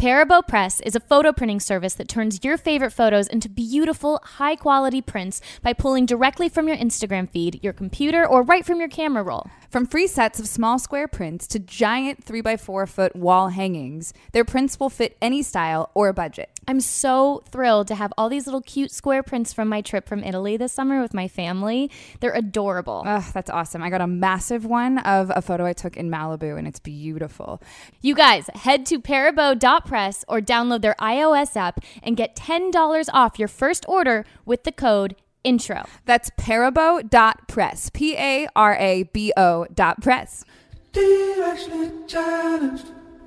Parabo Press is a photo printing service that turns your favorite photos into beautiful, high quality prints by pulling directly from your Instagram feed, your computer, or right from your camera roll. From free sets of small square prints to giant 3x4 foot wall hangings, their prints will fit any style or budget. I'm so thrilled to have all these little cute square prints from my trip from Italy this summer with my family. They're adorable. Ugh, that's awesome. I got a massive one of a photo I took in Malibu, and it's beautiful. You guys, head to parabo.press or download their iOS app and get $10 off your first order with the code intro. That's parabo.press. P A R A B O dot press.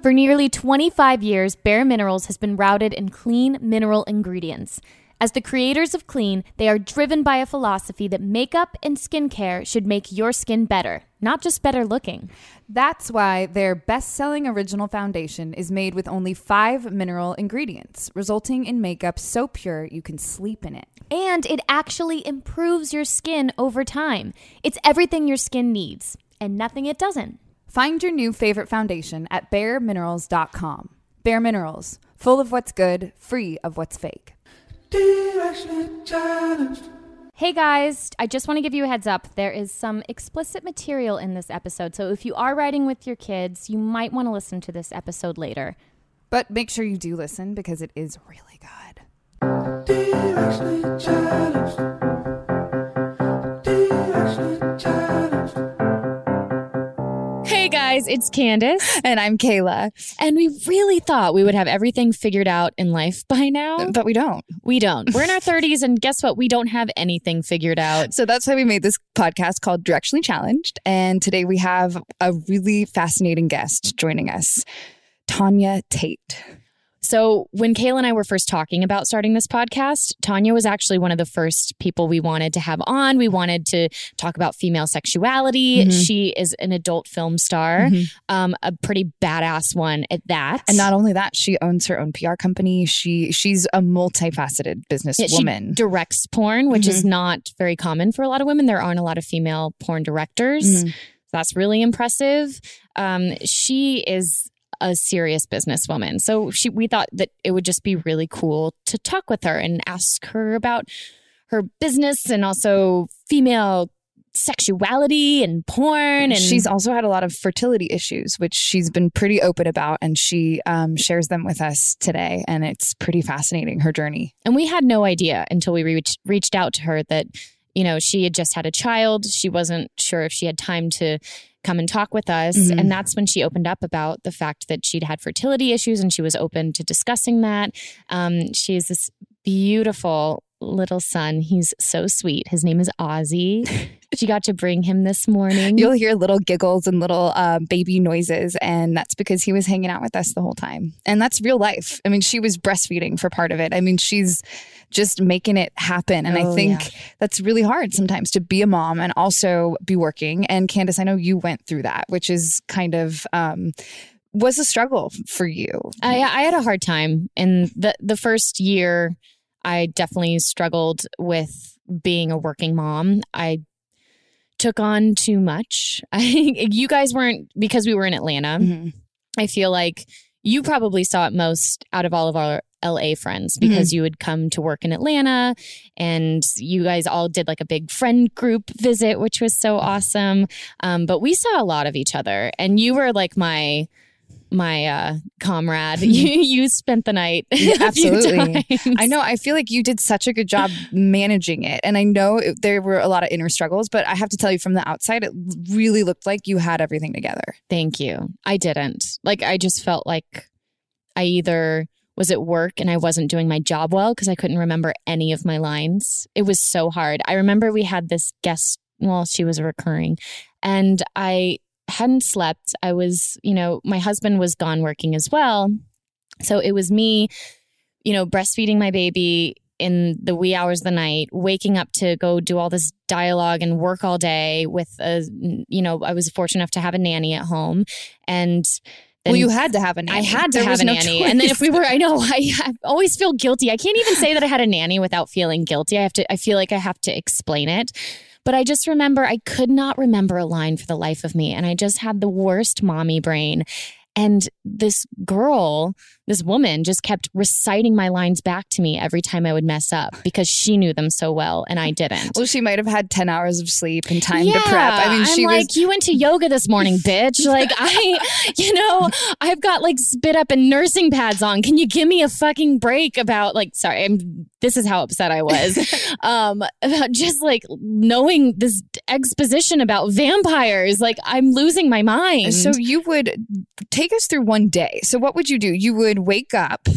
For nearly 25 years, Bare Minerals has been rooted in clean mineral ingredients. As the creators of Clean, they are driven by a philosophy that makeup and skincare should make your skin better, not just better looking. That's why their best selling original foundation is made with only five mineral ingredients, resulting in makeup so pure you can sleep in it. And it actually improves your skin over time. It's everything your skin needs, and nothing it doesn't. Find your new favorite foundation at bareminerals.com. Bare Minerals, full of what's good, free of what's fake. Hey guys, I just want to give you a heads up. There is some explicit material in this episode, so if you are riding with your kids, you might want to listen to this episode later. But make sure you do listen because it is really good. Hey guys, it's Candice. And I'm Kayla, And we really thought we would have everything figured out in life by now. but we don't. We don't. We're in our 30s, and guess what? We don't have anything figured out. So that's why we made this podcast called Directionally Challenged. And today we have a really fascinating guest joining us, Tanya Tate. So, when Kayla and I were first talking about starting this podcast, Tanya was actually one of the first people we wanted to have on. We wanted to talk about female sexuality. Mhm. She is an adult film star, Mhm. um, a pretty badass one at that. And not only that, she owns her own PR company. She she's a multifaceted businesswoman. She directs porn, which is Mhm. not very common for a lot of women. There aren't a lot of female porn directors. Mhm. That's really impressive. Um, she is a serious businesswoman. So she we thought that it would just be really cool to talk with her and ask her about her business and also female sexuality and porn and she's also had a lot of fertility issues which she's been pretty open about and she um, shares them with us today and it's pretty fascinating her journey and we had no idea until we reached reached out to her that you know she had just had a child she wasn't sure if she had time to come and talk with us. Mhm. and that's when she opened up about the fact that she'd had fertility issues and she was open to discussing that. Um, she has this beautiful little son. He's so sweet. His name is ozzy. She got to bring him this morning. You'll hear little giggles and little uh, baby noises. And that's because he was hanging out with us the whole time. And that's real life. I mean she was breastfeeding for part of it. I mean she's just making it happen and Oh, i think yeah. that's really hard sometimes to be a mom and also be working and candice i know you went through that which is kind of um, was a struggle for you I, I had a hard time in the the first year. I definitely struggled with being a working mom. I took on too much. I, you guys weren't because we were in Atlanta. Mhm. I feel like you probably saw it most out of all of our LA friends because you would come to work in Atlanta and you guys all did like a big friend group visit, which was so awesome. Um, but we saw a lot of each other and you were like my my uh comrade you you spent the night Yeah, absolutely. I know. I feel like you did such a good job managing it. And I know it, there were a lot of inner struggles, but I have to tell you from the outside, it really looked like you had everything together. Thank you. I didn't. Like, I just felt like I either was at work and I wasn't doing my job well because I couldn't remember any of my lines. It was so hard. I remember we had this guest, well, she was recurring, and I hadn't slept. I was, you know, my husband was gone working as well. So it was me, you know, breastfeeding my baby in the wee hours of the night, waking up to go do all this dialogue and work all day with a, you know, I was fortunate enough to have a nanny at home. And well, you had to have a nanny. I had to There have a no nanny. And then if we were, I know, I, I always feel guilty. I can't even say that I had a nanny without feeling guilty. I have to, I feel like I have to explain it. But I just remember I could not remember a line for the life of me. And I just had the worst mommy brain. And this girl, this woman just kept reciting my lines back to me every time I would mess up because she knew them so well and I didn't. Well, she might have had 10 hours of sleep and time to prep. I mean, she I'm she like, you went to yoga this morning, bitch. Like, I, you know, I've got like spit up and nursing pads on. Can you give me a fucking break about like, sorry, I'm, this is how upset I was. um, about just like knowing this exposition about vampires. Like, I'm losing my mind. So you would take us through one day. So what would you do? You would wake up,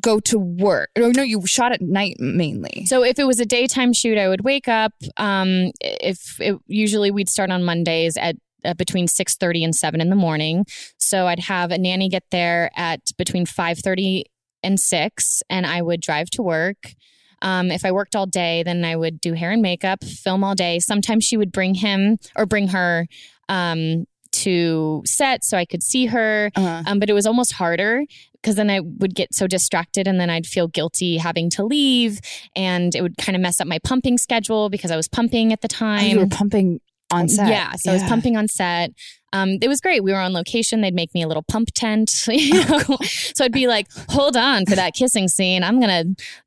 go to work. Or no, you shot at night mainly. So if it was a daytime shoot, I would wake up. Um, if it, usually we'd start on Mondays at uh, between six thirty and seven in the morning. So I'd have a nanny get there at between five thirty and six, and I would drive to work. Um, if I worked all day, then I would do hair and makeup, film all day. Sometimes she would bring him or bring her um, to set so I could see her. Uh-huh. Um, but it was almost harder because then I would get so distracted and then I'd feel guilty having to leave and it would kind of mess up my pumping schedule because I was pumping at the Oh, time. you were pumping on set. Yeah, so I was pumping on set. Um, it was great. We were on location. They'd make me a little pump tent. You Oh, know? so I'd be like, "Hold on for that kissing scene. I'm gonna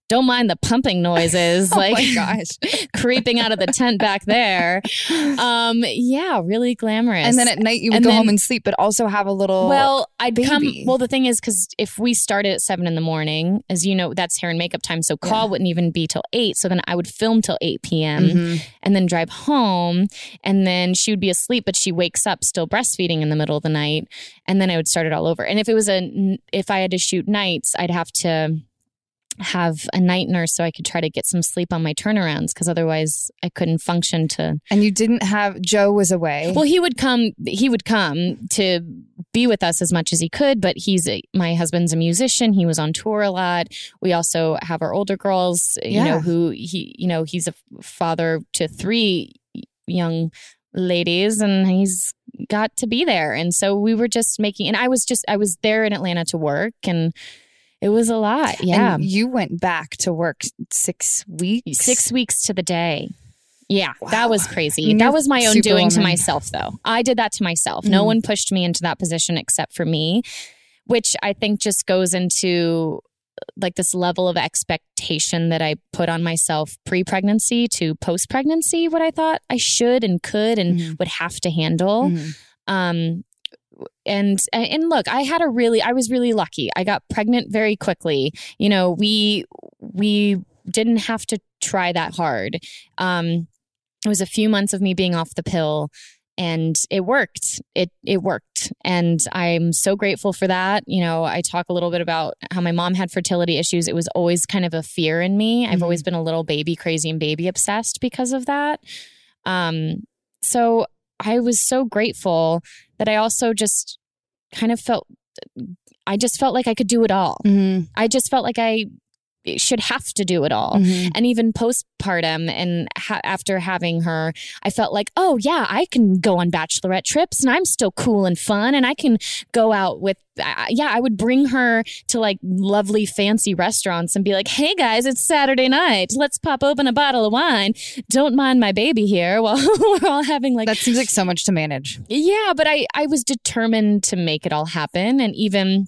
don't mind the pumping noises, Oh like gosh. creeping out of the tent back there." Um, yeah, really glamorous. And then at night you would And go then- home and sleep, but also have a little. well, I'd come. Well, the thing is, because if we started at seven in the morning, as you know, that's hair and makeup time. So call Yeah. wouldn't even be till eight. So then I would film till eight p.m. Mhm. and then drive home, and then she would be asleep, but she wakes up still breastfeeding in the middle of the night, and then I would start it all over. And if it was a, if I had to shoot nights, I'd have to have a night nurse so I could try to get some sleep on my turnarounds because otherwise I couldn't function to and you didn't have Joe was away. well, he would come. He would come to be with us as much as he could. But he's a, my husband's a musician. He was on tour a lot. We also have our older girls. You Yeah. know who he. You know he's a father to three young ladies, and he's got to be there. And so we were just making. And I was just I was there in Atlanta to work, and it was a lot. Yeah, And you went back to work six weeks. six weeks to the day. Yeah, that was crazy. That was my own doing to myself, though. I did that to myself. No Mhm. one pushed me into that position except for me, which I think just goes into like this level of expectation that I put on myself pre pregnancy to post pregnancy, what I thought I should and could and mm-hmm. would have to handle. Mm-hmm. Um, and and look i had a really i was really lucky. I got pregnant very quickly. You know we we didn't have to try that hard. Um it was a few months of me being off the pill and it worked. It it worked. And i'm so grateful for that. You know i talk a little bit about how my mom had fertility issues. It was always kind of a fear in me. Mm-hmm. i've always been a little baby crazy and baby obsessed because of that. Um so i was so grateful that i also just kind of felt I just felt like I could do it all. Mm-hmm. I just felt like I should have to do it all. Mm-hmm. And even postpartum and ha- after having her, I felt like, oh, yeah, I can go on bachelorette trips and I'm still cool and fun and I can go out with, uh, yeah, I would bring her to like lovely fancy restaurants and be like, hey guys, it's Saturday night. Let's pop open a bottle of wine. Don't mind my baby here while we're all having like. That seems like so much to manage. Yeah, but I, I was determined to make it all happen. And even,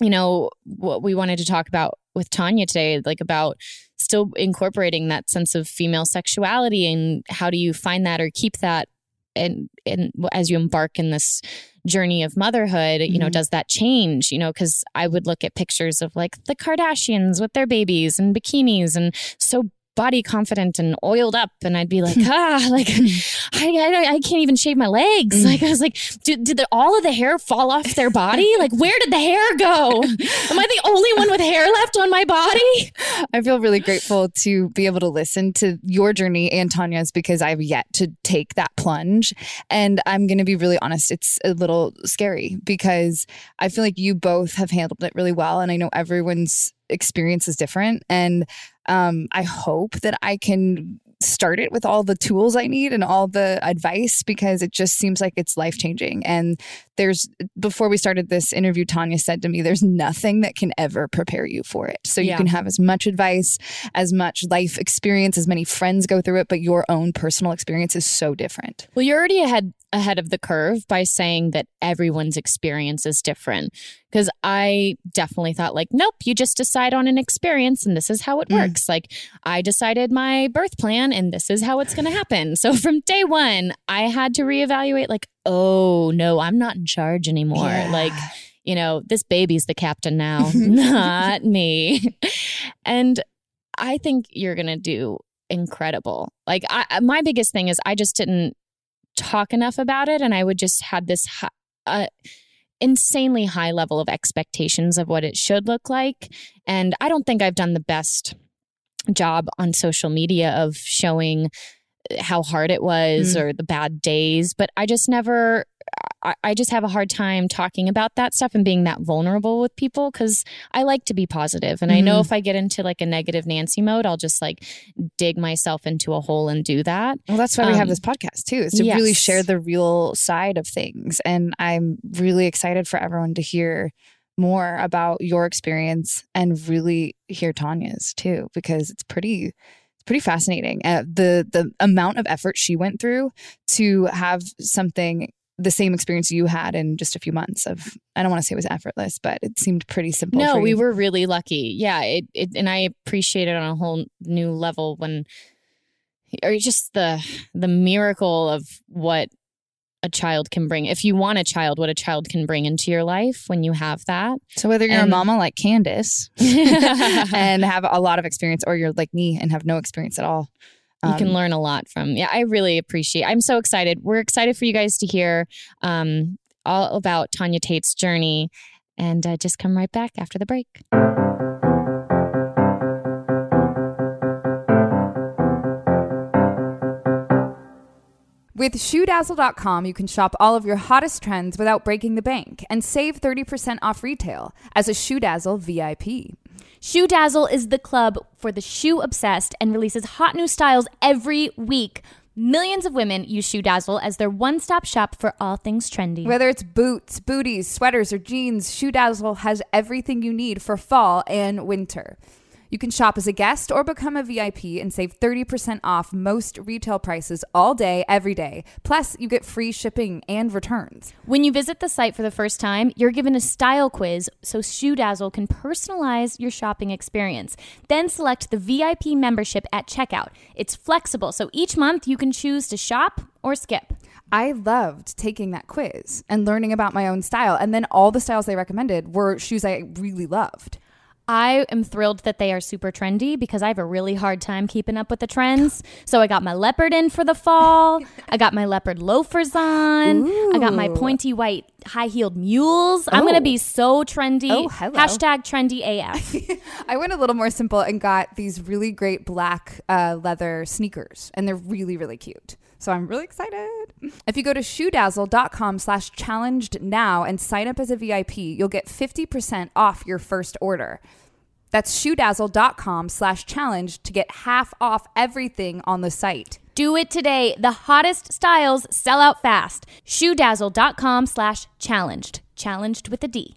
you know, what we wanted to talk about with Tanya today, like about still incorporating that sense of female sexuality and how do you find that or keep that and and as you embark in this journey of motherhood you know mm-hmm. does that change you know because i would look at pictures of like the kardashians with their babies and bikinis and so body confident and oiled up and I'd be like ah like I, I, I can't even shave my legs. Like I was like did, did the, all of the hair fall off their body? Like where did the hair go? Am I the only one with hair left on my body? I feel really grateful to be able to listen to your journey and Tanya's because I've yet to take that plunge. And I'm going to be really honest it's a little scary because I feel like you both have handled it really well and I know everyone's experience is different. And um, I hope that I can start it with all the tools I need and all the advice because it just seems like it's life changing. And there's, before we started this interview, Tanya said to me, there's nothing that can ever prepare you for it. So you yeah. can have as much advice, as much life experience, as many friends go through it, but your own personal experience is so different. Well, you're already ahead ahead of the curve by saying that everyone's experience is different because I definitely thought like nope you just decide on an experience and this is how it mm. works like I decided my birth plan and this is how it's going to happen so from day 1 I had to reevaluate like oh no I'm not in charge anymore. Yeah. like you know this baby's the captain now not me. And I think you're going to do incredible. Like I, my biggest thing is I just didn't talk enough about it and I would just had this uh, insanely high level of expectations of what it should look like. And I don't think I've done the best job on social media of showing how hard it was mm. or the bad days but I just never I, I just have a hard time talking about that stuff and being that vulnerable with people because I like to be positive. And mm-hmm. I know mm-hmm. if I get into like a negative Nancy mode, I'll just like dig myself into a hole and do that. Well, that's why um, we have um, this podcast too, is to yes. really share the real side of things. And I'm really excited for everyone to hear more about your experience and really hear Tanya's too, because it's pretty pretty fascinating. Uh, the the amount of effort she went through to have something the same experience you had in just a few months of I don't want to say it was effortless, but it seemed pretty simple. No, we were really lucky. Yeah, it, it and I appreciate it on a whole new level when or just the the miracle of what a child can bring. If you want a child, what a child can bring into your life when you have that. So whether you're and, a mama like Candice and have a lot of experience or you're like me and have no experience at all, you can um, learn a lot from. Yeah, I really appreciate. I'm so excited. We're excited for you guys to hear um, all about Tanya Tate's journey, and uh, just come right back after the break. With ShoeDazzle.com, you can shop all of your hottest trends without breaking the bank and save 30% off retail as a ShoeDazzle VIP. Shoe Dazzle is the club for the shoe obsessed and releases hot new styles every week. Millions of women use Shoe Dazzle as their one stop shop for all things trendy. Whether it's boots, booties, sweaters, or jeans, Shoe Dazzle has everything you need for fall and winter. You can shop as a guest or become a VIP and save 30% off most retail prices all day, every day. Plus, you get free shipping and returns. When you visit the site for the first time, you're given a style quiz so Shoe Dazzle can personalize your shopping experience. Then select the VIP membership at checkout. It's flexible, so each month you can choose to shop or skip. I loved taking that quiz and learning about my own style. And then all the styles they recommended were shoes I really loved. I am thrilled that they are super trendy because I have a really hard time keeping up with the trends. So I got my leopard in for the fall. I got my leopard loafers on. Ooh. I got my pointy white high heeled mules. I'm going to Oh. be so trendy. Oh, hello. Hashtag trendy AF. I went a little more simple and got these really great black uh, leather sneakers, and they're really, really cute. So I'm really excited. If you go to shoedazzle.com slash challenged now and sign up as a VIP, you'll get 50% off your first order. That's shoedazzle.com slash challenge to get half off everything on the site. Do it today. The hottest styles sell out fast. Shoedazzle.com slash challenged. Challenged with a D.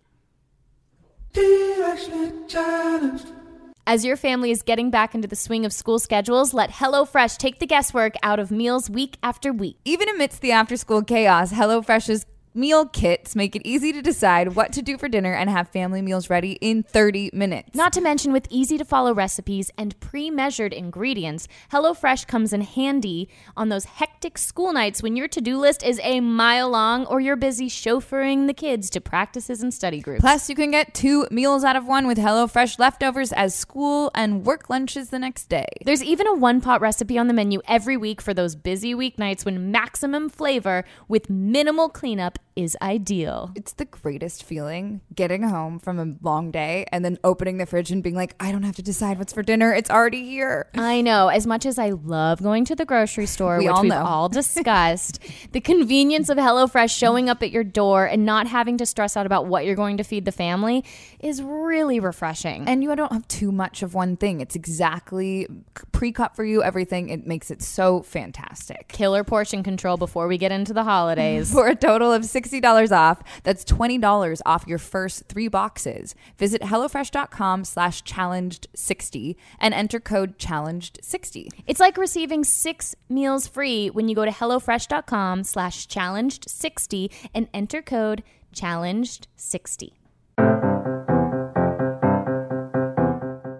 As your family is getting back into the swing of school schedules, let HelloFresh take the guesswork out of meals week after week. Even amidst the after school chaos, HelloFresh's meal kits make it easy to decide what to do for dinner and have family meals ready in 30 minutes. Not to mention, with easy to follow recipes and pre measured ingredients, HelloFresh comes in handy on those hectic school nights when your to do list is a mile long or you're busy chauffeuring the kids to practices and study groups. Plus, you can get two meals out of one with HelloFresh leftovers as school and work lunches the next day. There's even a one pot recipe on the menu every week for those busy weeknights when maximum flavor with minimal cleanup is ideal. It's the greatest feeling getting home from a long day and then opening the fridge and being like, I don't have to decide what's for dinner. It's already here. I know. As much as I love going to the grocery store, We which all we've know. all discussed, the convenience of HelloFresh showing up at your door and not having to stress out about what you're going to feed the family is really refreshing. And you don't have too much of one thing. It's exactly pre cut for you, everything. It makes it so fantastic. Killer portion control before we get into the holidays. For a total of $60 off, that's $20 off your first three boxes. Visit HelloFresh.com slash challenged60 and enter code challenged60. It's like receiving six meals free when you go to HelloFresh.com slash challenged60 and enter code challenged60.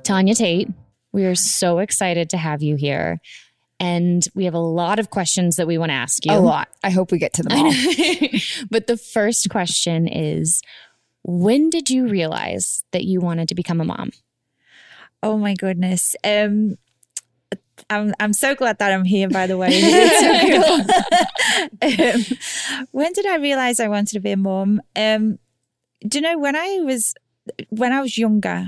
Tanya Tate, we are so excited to have you here. And we have a lot of questions that we want to ask you. A lot. I hope we get to them all. but the first question is when did you realize that you wanted to become a mom? Oh my goodness. Um I'm I'm so glad that I'm here by the way. It's so cool. um, when did I realize I wanted to be a mom? Um do you know when I was when I was younger,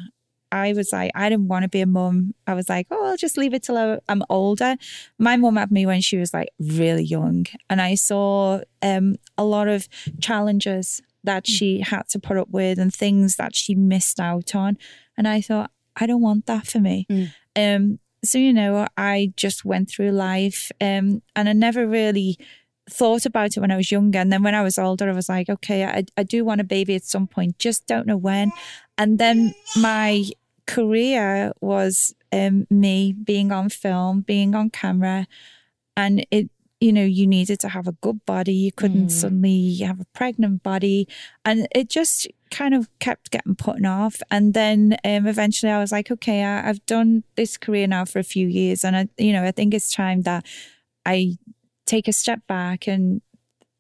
I was like, I didn't want to be a mum. I was like, oh, I'll just leave it till I'm older. My mum had me when she was like really young, and I saw um, a lot of challenges that she had to put up with and things that she missed out on. And I thought, I don't want that for me. Um, so you know, I just went through life, um, and I never really thought about it when I was younger. And then when I was older, I was like, okay, I, I do want a baby at some point, just don't know when. And then my career was um, me being on film, being on camera, and it. You know, you needed to have a good body. You couldn't suddenly have a pregnant body, and it just kind of kept getting put off. And then um, eventually, I was like, okay, I, I've done this career now for a few years, and I, you know, I think it's time that I take a step back and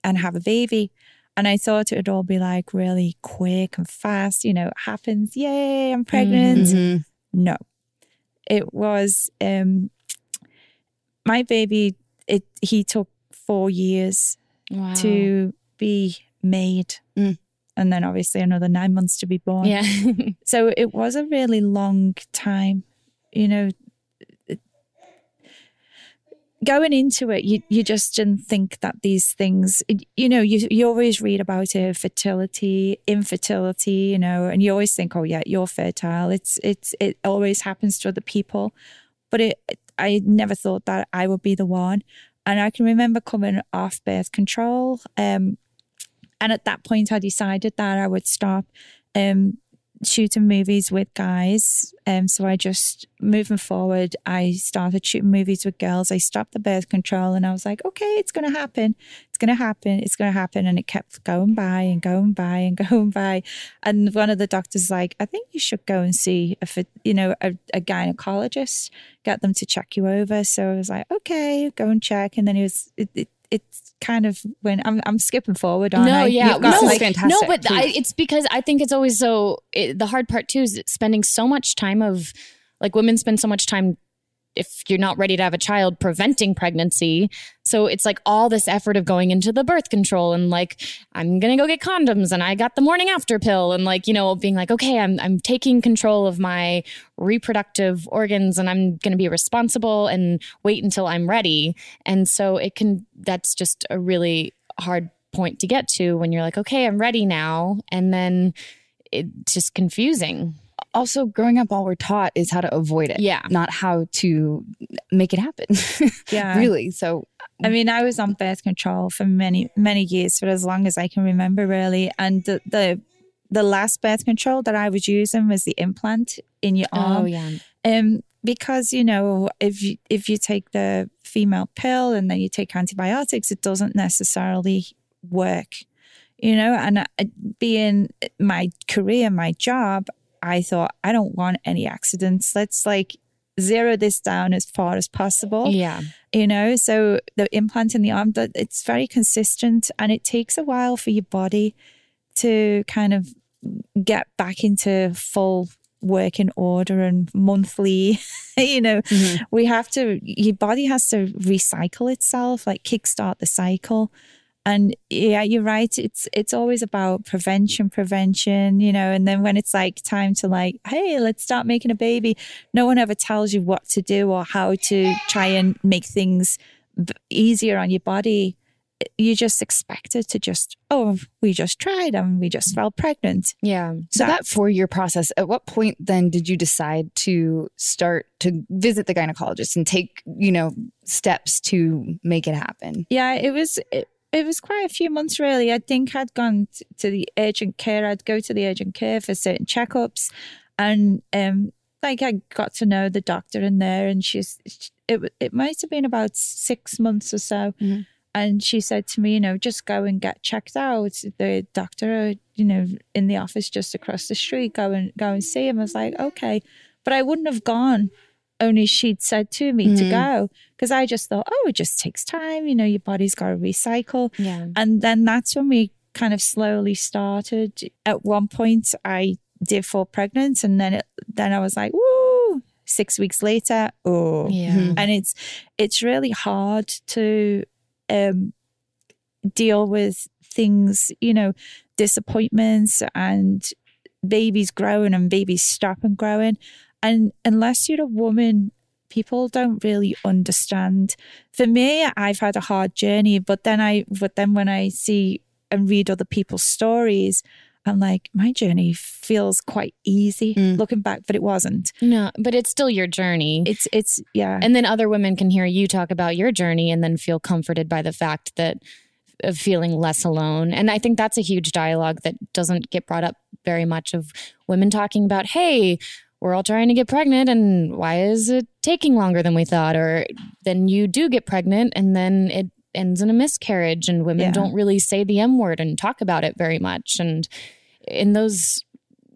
and have a baby. And I thought it would all be like really quick and fast, you know, it happens, yay, I'm pregnant. No. It was um my baby it he took four years Wow. to be made. Mm. And then obviously another nine months to be born. Yeah. So it was a really long time, you know. Going into it, you, you just didn't think that these things, you know, you, you always read about it, fertility, infertility, you know, and you always think, oh yeah, you're fertile. It's it's it always happens to other people, but it I never thought that I would be the one. And I can remember coming off birth control, um, and at that point, I decided that I would stop um, shooting movies with guys. Um, so I just moving forward, I started shooting movies with girls. I stopped the birth control and I was like, okay, it's gonna happen. It's gonna happen. It's gonna happen. And it kept going by and going by and going by. And one of the doctors like, I think you should go and see if it, you know, a, a gynecologist, get them to check you over. So I was like, okay, go and check. And then he was, it, it, it's kind of when I'm, I'm skipping forward on. No, yeah, got no, some fantastic no, but I, it's because I think it's always so. It, the hard part too is spending so much time of like women spend so much time if you're not ready to have a child preventing pregnancy. So it's like all this effort of going into the birth control and like i'm gonna go get condoms and i got the morning after pill and like you know being like okay i'm, I'm taking control of my reproductive organs and i'm gonna be responsible and wait until i'm ready. And so it can that's just a really hard point to get to when you're like okay i'm ready now. And then it's just confusing also growing up all we're taught is how to avoid it Yeah. not how to make it happen Yeah. really so I mean, I was on birth control for many, many years, for as long as I can remember, really. And the the, the last birth control that I was using was the implant in your arm. oh yeah Um, because you know, if you if you take the female pill and then you take antibiotics, it doesn't necessarily work. You know, and uh, being my career, my job, I thought I don't want any accidents. Let's like zero this down as far as possible. Yeah. You know so the implant in the arm that it's very consistent and it takes a while for your body to kind of get back into full working order and monthly you know. Mm-hmm. We have to your body has to recycle itself like kickstart the cycle and yeah you're right. It's it's always about prevention prevention you know and then when it's like time to like hey let's start making a baby no one ever tells you what to do or how to try and make things easier on your body. You just expect it to just oh we just tried and we just fell pregnant. Yeah. So that four year process, at what point then did you decide to start to visit the gynecologist and take, you know, steps to make it happen? Yeah, it was it, it was quite a few months really. I think I'd gone t- to the urgent care. I'd go to the urgent care for certain checkups, and um, like I got to know the doctor in there, and she's it it might have been about six months or so. Mm-hmm. And she said to me, you know, just go and get checked out. The doctor, uh, you know, in the office just across the street, go and go and see him. I was like, okay, but I wouldn't have gone only she'd said to me to mm-hmm. go because I just thought, oh, it just takes time. You know, your body's got to recycle. yeah And then that's when we kind of slowly started. At one point, I did fall pregnant, and then it, then I was like, woo. Six weeks later, oh, Yeah. and it's it's really hard to um, deal with things, you know, disappointments and babies growing and babies stopping growing, and unless you're a woman people don't really understand. For me, I've had a hard journey, but then I, but then when I see and read other people's stories, I'm like, my journey feels quite easy hmm. looking back, but it wasn't. no but it's still your journey It's, it's, yeah. and then other women can hear you talk about your journey and then feel comforted by the fact that of feeling less alone and i think that's a huge dialogue that doesn't get brought up very much of women talking about hey we're all trying to get pregnant and why is it taking longer than we thought or then you do get pregnant and then it ends in a miscarriage and women Yeah. don't really say the m word and talk about it very much and in those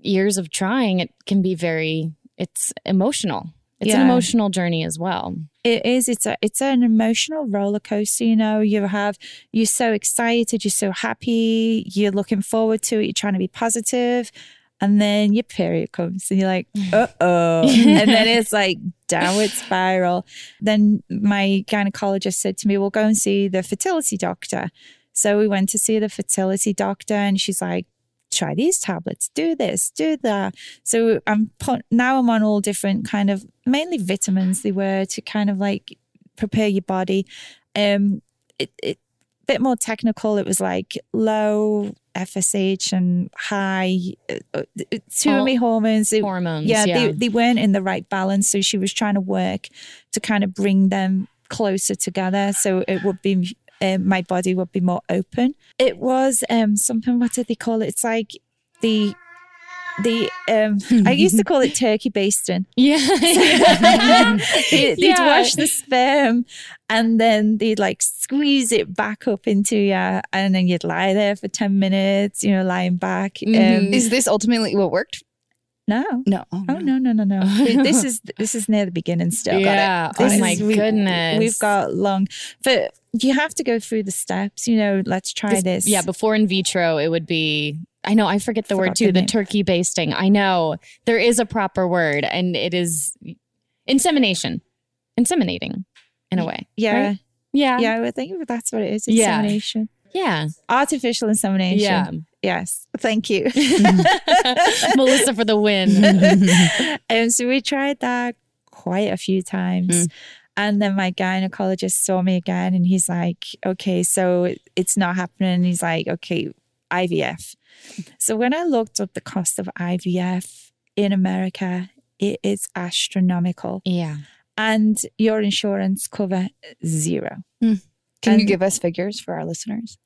years of trying it can be very it's emotional it's an emotional journey as well It is. It's a. It's an emotional roller coaster. You know, you have. You're so excited. You're so happy. You're looking forward to it. You're trying to be positive, and then your period comes, and you're like, uh oh, and then it's like downward spiral. Then my gynecologist said to me, "We'll go and see the fertility doctor." So we went to see the fertility doctor, and she's like, try these tablets, do this, do that. So I'm put, now I'm on all different kind of mainly vitamins they were to kind of like prepare your body. Um, it, it bit more technical. It was like low FSH and high uh, uh, two of my hormones. it- hormones, yeah, yeah. They, they weren't in the right balance. So she was trying to work to kind of bring them closer together. So it would be um, my body would be more open. It was um something. What did they call it? It's like the the um, I used to call it turkey basting. Yeah. they, would Yeah. wash the sperm and then they'd like squeeze it back up into you, and then you'd lie there for ten minutes, you know, lying back. Um, Is this ultimately what worked? no. No. Oh, Oh no no no no! this is this is near the beginning still. Yeah. This Oh my is- we- goodness. We've got long, but you have to go through the steps. You know, let's try this. Yeah, before in vitro, it would be. I know, I forget the word too. the turkey basting. I know there is a proper word, and it is insemination, inseminating, in a way. yeah, right? yeah, yeah. I think that's what it is. Yeah. Insemination, yeah, artificial insemination. yeah. Yes, thank you. Melissa for the win. um, so we tried that quite a few times. And then my gynecologist saw me again and he's like, okay, so it's not happening. He's like, okay, IVF. So when I looked up the cost of IVF in America, it is astronomical. yeah. And your insurance cover zero. Hmm. Can you give us figures for our listeners?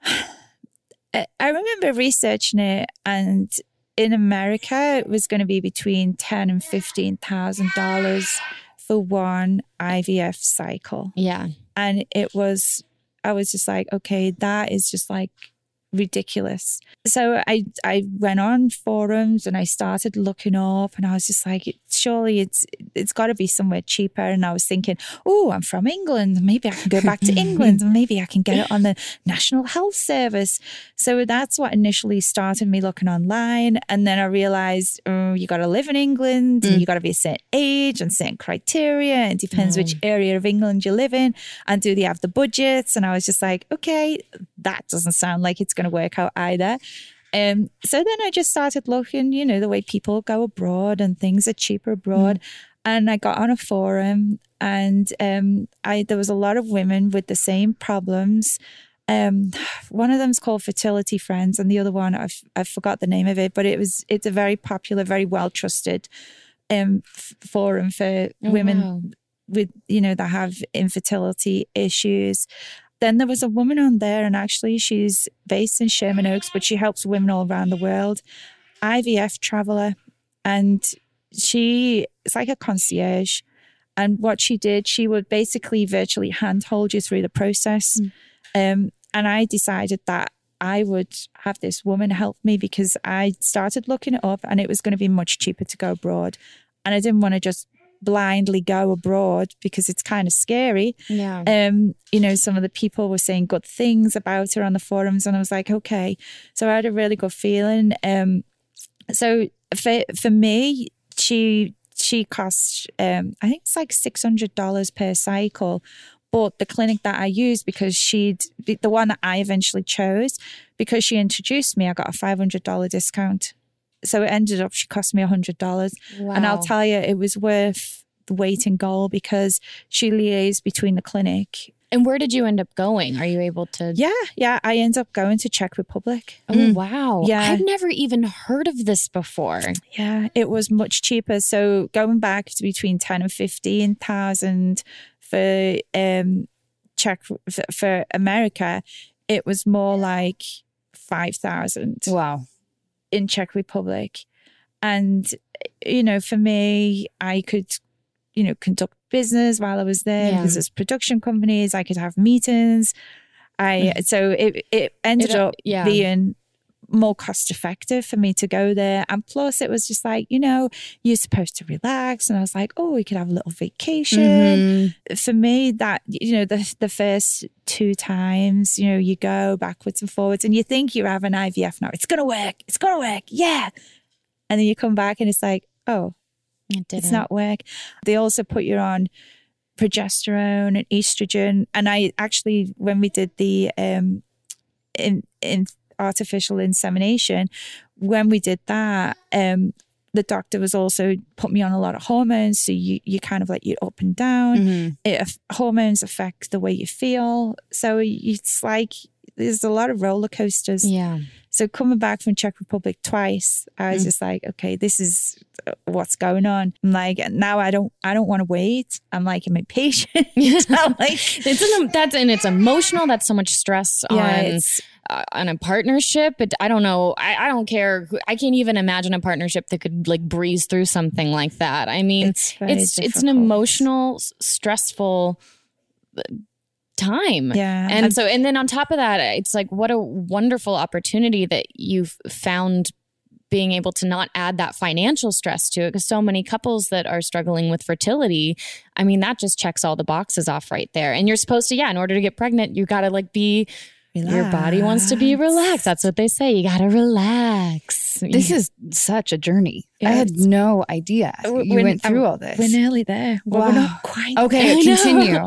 I I remember researching it, and in America, it was going to be between ten and fifteen thousand dollars for one IVF cycle, Yeah. and it was. I was just like, okay, that is just like ridiculous. So I I went on forums and I started looking up, and I was just like, surely it's it's got to be somewhere cheaper. And I was thinking, oh, I'm from England, maybe I can go back to England, and maybe I can get it on the National Health Service. So that's what initially started me looking online, and then I realized, oh, you got to live in England, and mm. you got to be a certain age and certain criteria. It depends which mm. area of England you live in, and do they have the budgets? And I was just like, okay, that doesn't sound like it's going to work out either. Um, so then I just started looking, you know, the way people go abroad and things are cheaper abroad. And I got on a forum and um, I there was a lot of women with the same problems. Um, one of them's called Fertility Friends, and the other one I've I forgot the name of it, but it was it's a very popular, very well trusted um f- forum for Oh, women wow. with you know that have infertility issues then there was a woman on there and actually she's based in sherman oaks but she helps women all around the world. Ivf traveler. And she it's like a concierge. And what she did she would basically virtually handhold you through the process. Um, and i decided that i would have this woman help me because i started looking it up and it was going to be much cheaper to go abroad. And i didn't want to just blindly go abroad because it's kind of scary Yeah. um, you know, some of the people were saying good things about her on the forums, and I was like, okay. So I had a really good feeling. Um, so for for me, she she costs um, I think it's like six hundred dollars per cycle. But the clinic that I used because she'd the the one that I eventually chose because she introduced me, I got a five hundred dollar discount. So it ended up she cost me a hundred dollars. And I'll tell you, it was worth the weight in gold because she liaised between the clinic. And where did you end up going? Are you able to? Yeah, yeah. I ended up going to Czech Republic. Oh, wow. Yeah. I've never even heard of this before. Yeah, it was much cheaper. So going back to between ten and fifteen thousand for um Czech for, for America, it was more like five thousand. Wow. In Czech Republic. And, you know, for me, I could, you know, conduct business while I was there Yeah. because there's production companies, I could have meetings. I so it it ended It, uh, up yeah. being more cost effective for me to go there. And plus it was just like, you know, you're supposed to relax. And I was like, oh, we could have a little vacation. Mm-hmm. for me that you know the the first two times you know you go backwards and forwards and you think you have an IVF now. It's gonna work. It's gonna work. Yeah. And then you come back and it's like oh It it's not work. They also put you on progesterone and estrogen. And I actually when we did the um in in artificial insemination when we did that um the doctor was also put me on a lot of hormones so you you kind of like you're up and down Mm-hmm. it, hormones affect the way you feel. So it's like there's a lot of roller coasters. Yeah. So coming back from Czech Republic twice, I Mm. was just like, okay, this is uh, what's going on. I'm like, now I don't, I don't want to wait. I'm like, I'm impatient. I'm like, It's an, that's and it's emotional. That's so much stress yeah, on it's uh, on a partnership, but I don't know. I, I don't care. I can't even imagine a partnership that could like breeze through something like that. I mean, It's it's it's, an emotional, stressful uh, time. Yeah. And so, and then on top of that, it's like what a wonderful opportunity that you've found being able to not add that financial stress to it because so many couples that are struggling with fertility i mean that just checks all the boxes off right there and you're supposed to yeah in order to get pregnant you got to like be your body wants to be relaxed that's what they say you got to relax This is such a journey. I had no idea you We're- went through um, all this. We're nearly there. Well, we're not quite. Okay, there. continue.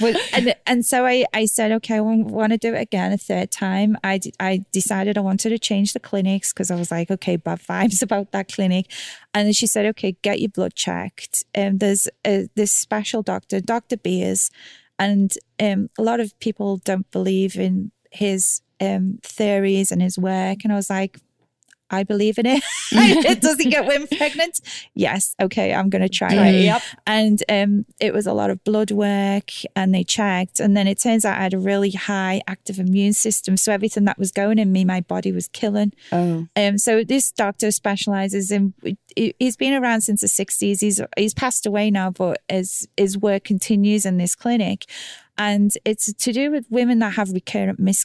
What- and and so I, I said okay I want to do it again a third time I, d- I decided I wanted to change the clinics because I was like okay bad vibes about that clinic and then she said okay get your blood checked and there's a, this special doctor Dr. Beers and um, a lot of people don't believe in his um, theories and his work. And I was like I believe in it. It doesn't get women pregnant? Yes. Okay, I'm going to try it. Yep. And um, it was a lot of blood work, and they checked, and then it turns out I had a really high active immune system. So everything that was going in me, my body was killing. oh, Um, so this doctor specializes in. he- He's been around since the 60s. He's he's passed away now, but his his work continues in this clinic, and it's to do with women that have recurrent mis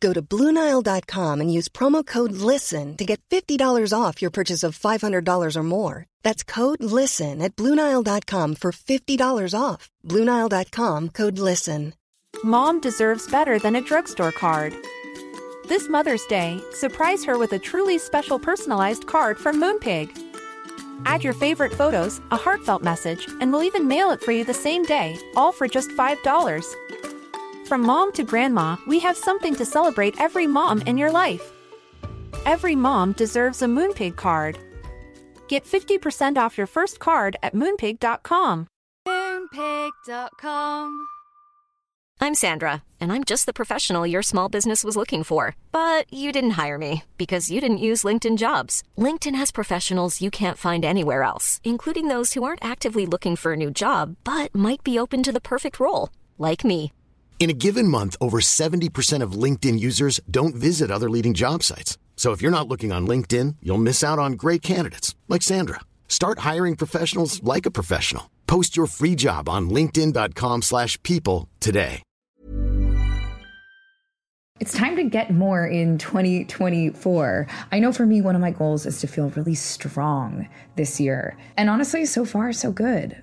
Go to BlueNile.com and use promo code LISTEN to get $50 off your purchase of $500 or more. That's code LISTEN at BlueNile.com for $50 off. BlueNile.com code LISTEN. Mom deserves better than a drugstore card. This Mother's Day, surprise her with a truly special personalized card from Moonpig. Add your favorite photos, a heartfelt message, and we'll even mail it for you the same day, all for just $5. From mom to grandma, we have something to celebrate every mom in your life. Every mom deserves a Moonpig card. Get 50% off your first card at moonpig.com. Moonpig.com. I'm Sandra, and I'm just the professional your small business was looking for. But you didn't hire me because you didn't use LinkedIn jobs. LinkedIn has professionals you can't find anywhere else, including those who aren't actively looking for a new job but might be open to the perfect role, like me. In a given month, over 70% of LinkedIn users don't visit other leading job sites. So if you're not looking on LinkedIn, you'll miss out on great candidates like Sandra. Start hiring professionals like a professional. Post your free job on linkedin.com/people today. It's time to get more in 2024. I know for me, one of my goals is to feel really strong this year. And honestly, so far, so good.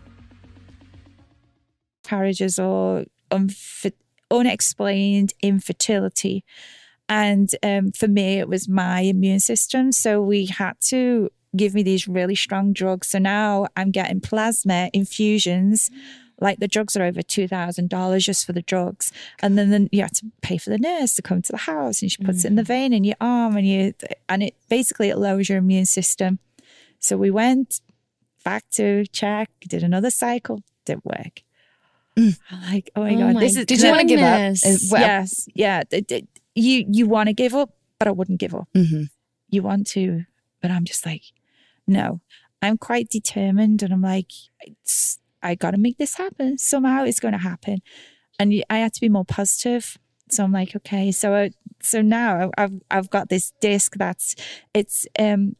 miscarriages or unf- unexplained infertility. And um, for me, it was my immune system. So we had to give me these really strong drugs. So now I'm getting plasma infusions. Like the drugs are over two thousand dollars just for the drugs, and then, then you have to pay for the nurse to come to the house, and she puts mm. it in the mm-hmm. vein in your arm, and you and it basically it lowers your immune system. So we went back to check, did another cycle, didn't work. Mm. like, oh my oh god, my this is. Did you want to give up? Well, yes, yeah. You you want to give up, but I wouldn't give up. Mm-hmm. You want to, but I'm just like, no. I'm quite determined, and I'm like, I got to make this happen. Somehow, it's going to happen, and I had to be more positive. So I'm like, okay. So uh, so now I've I've got this disc that's it's um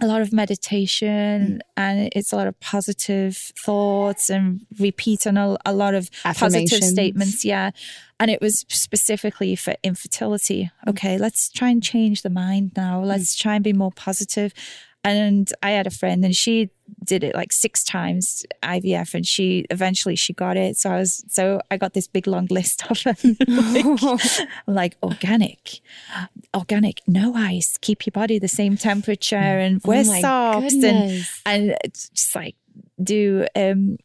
a lot of meditation mm. and it's a lot of positive thoughts and repeating a, a lot of positive statements. Yeah. And it was specifically for infertility. Mm. Okay, let's try and change the mind now. Let's mm. try and be more positive. And I had a friend and she did it like six times IVF and she eventually she got it. So I was so I got this big long list of like, like organic, organic, no ice, keep your body the same temperature and wear oh socks goodness. and and just like do um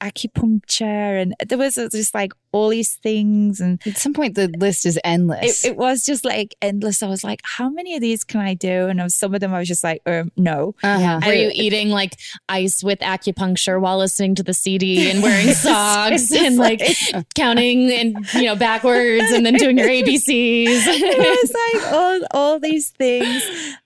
acupuncture and there was just like all these things and at some point the list is endless. It, it, was just like endless. I was like how many of these can i do? And was, some of them i was just like um, no. Uh-huh. were you eating like ice with acupuncture while listening to the cd and wearing socks and like, like counting and you know backwards and then doing your abcs it was like all, all these things.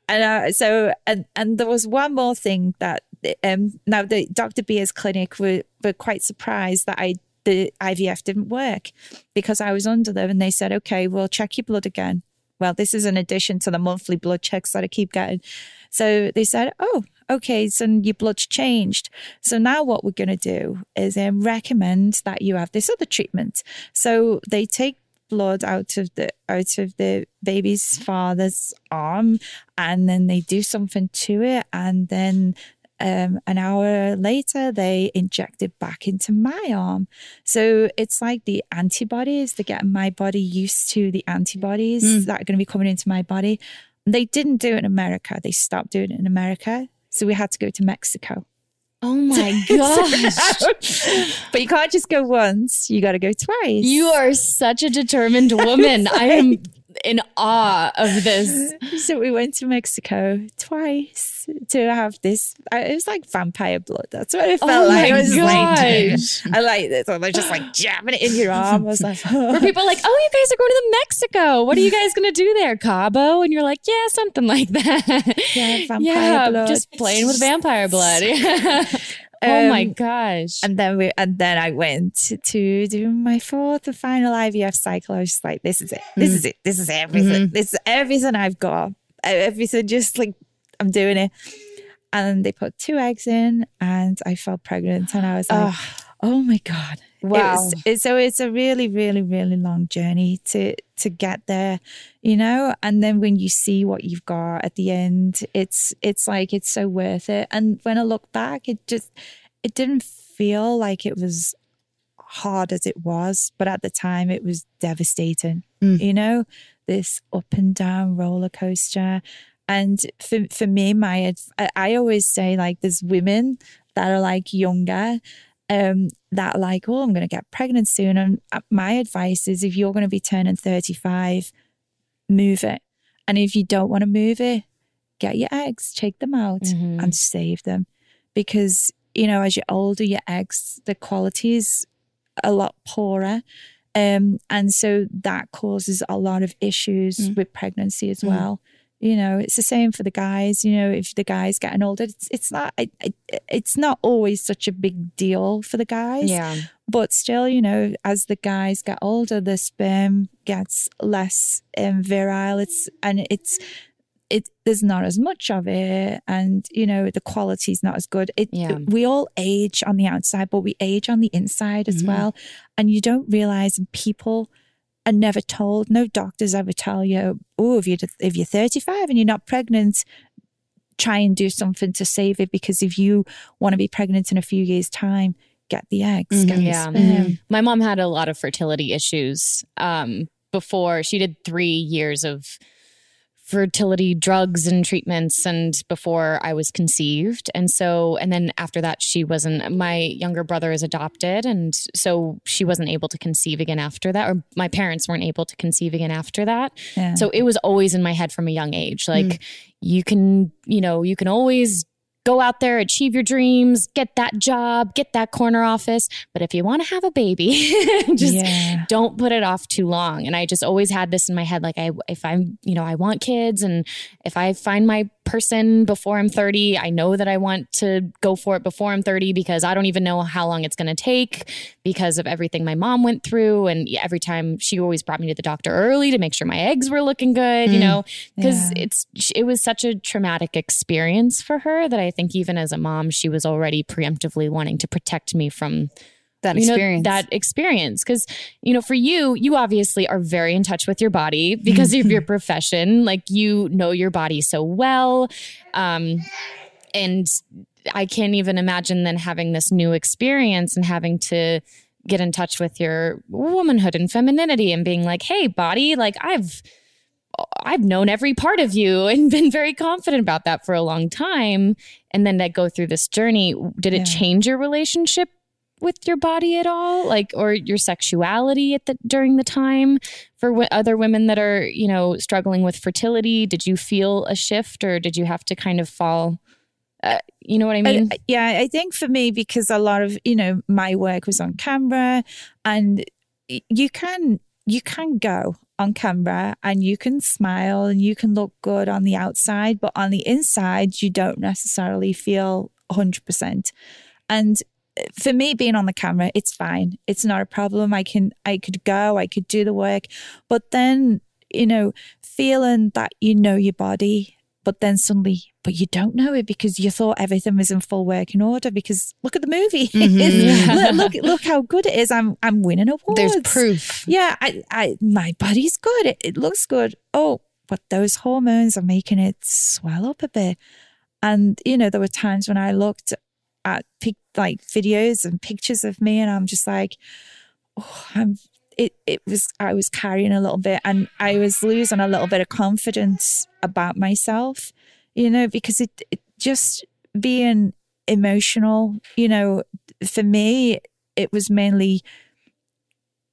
And uh, so and and there was one more thing that um, now the Dr. Beer's clinic were, were quite surprised that I the IVF didn't work because I was under them and they said, okay, we'll check your blood again. Well, this is an addition to the monthly blood checks that I keep getting. So they said, oh, okay, so your blood's changed. So now what we're going to do is um, recommend that you have this other treatment. So they take blood out of the out of the baby's father's arm and then they do something to it and then um, an hour later, they inject it back into my arm. So it's like the antibodies, they're getting my body used to the antibodies mm. that are going to be coming into my body. They didn't do it in America. They stopped doing it in America. So we had to go to Mexico. Oh my gosh. but you can't just go once, you got to go twice. You are such a determined woman. I am in awe of this. So we went to Mexico twice to have this. It was like vampire blood. That's what it oh felt oh like. My it was gosh. like I like this. I was just like jamming it in your arm. I was like, were people like, "Oh, you guys are going to Mexico? What are you guys going to do there, Cabo?" And you're like, "Yeah, something like that." Yeah, vampire yeah, blood. Just playing with vampire blood. Oh my um, gosh. And then we and then I went to do my fourth and final IVF cycle. I was just like, this is it. This mm. is it. This is everything. Mm-hmm. This is everything I've got. Everything just like I'm doing it. And they put two eggs in and I felt pregnant and I was like, oh, oh my God. Wow. It was, it, so it's a really, really, really long journey to to get there, you know. And then when you see what you've got at the end, it's it's like it's so worth it. And when I look back, it just it didn't feel like it was hard as it was, but at the time it was devastating. Mm. You know, this up and down roller coaster. And for for me, my I- I always say like there's women that are like younger, um, that like, oh, I'm going to get pregnant soon. And uh, my advice is if you're going to be turning 35, move it. And if you don't want to move it, get your eggs, take them out Mhm. and save them. Because, you know, as you're older, your eggs, the quality is a lot poorer. Um, and so that causes a lot of issues Mm. with pregnancy as Mm. You know, it's the same for the guys. You know, if the guys getting older, it's it's not it, it, it's not always such a big deal for the guys. Yeah. But still, you know, as the guys get older, the sperm gets less um, virile. It's and it's it there's not as much of it, and you know the quality's not as good. It Yeah. we all age on the outside, but we age on the inside as Mhm. well, and you don't realize. People are never told. No doctors ever tell you, oh, if you if you're 35 and you're not pregnant, try and do something to save it because if you want to be pregnant in a few years' time, get the eggs, get the Yeah. sperm. My mom had a lot of fertility issues um, before she did three years of fertility drugs and treatments and before I was conceived. And so, and then after that, she wasn't, my younger brother is adopted. And so she wasn't able to conceive again after that, or my parents weren't able to conceive again after that. Yeah. So it was always in my head from a young age. Like, Mm. you can, you know, you can always go out there, achieve your dreams, get that job, get that corner office. But if you want to have a baby, just Yeah. don't put it off too long. And I just always had this in my head like I if I'm, you know, I want kids and if I find my person before I'm 30, I know that I want to go for it before I'm 30 because I don't even know how long it's going to take because of everything my mom went through and every time she always brought me to the doctor early to make sure my eggs were looking good, you Mm. know, because Yeah. it's it was such a traumatic experience for her that I think even as a mom she was already preemptively wanting to protect me from That you know, experience. that experience because you know for you you obviously are very in touch with your body because of your profession like you know your body so well um and i can't even imagine then having this new experience and having to get in touch with your womanhood and femininity and being like hey body like i've I've known every part of you and been very confident about that for a long time. And then to go through this journey, did it Yeah. change your relationship with your body at all? Like, or your sexuality at the during the time for w- other women that are, you know, struggling with fertility? Did you feel a shift or did you have to kind of fall? Uh, you know what I mean? I- yeah, I think for me, because a lot of, you know, my work was on camera and you can, you can go on camera and you can smile and you can look good on the outside, but on the inside, you don't necessarily feel 100%. And uh, for me being on the camera it's fine. It's not a problem. I can i could go i could do the work. But then you know feeling that you know your body but then suddenly but you don't know it because you thought everything was in full working order because look at the movie. Mhm. look, look look how good it is. I'm i'm winning awards. There's proof. yeah i i my body's good. It, it looks good. Oh but those hormones are making it swell up a bit. And you know there were times when i looked at pic, like videos and pictures of me and i'm just like oh i'm it, it was i was carrying a little bit and i was losing a little bit of confidence about myself you know because it, it just being emotional you know for me it was mainly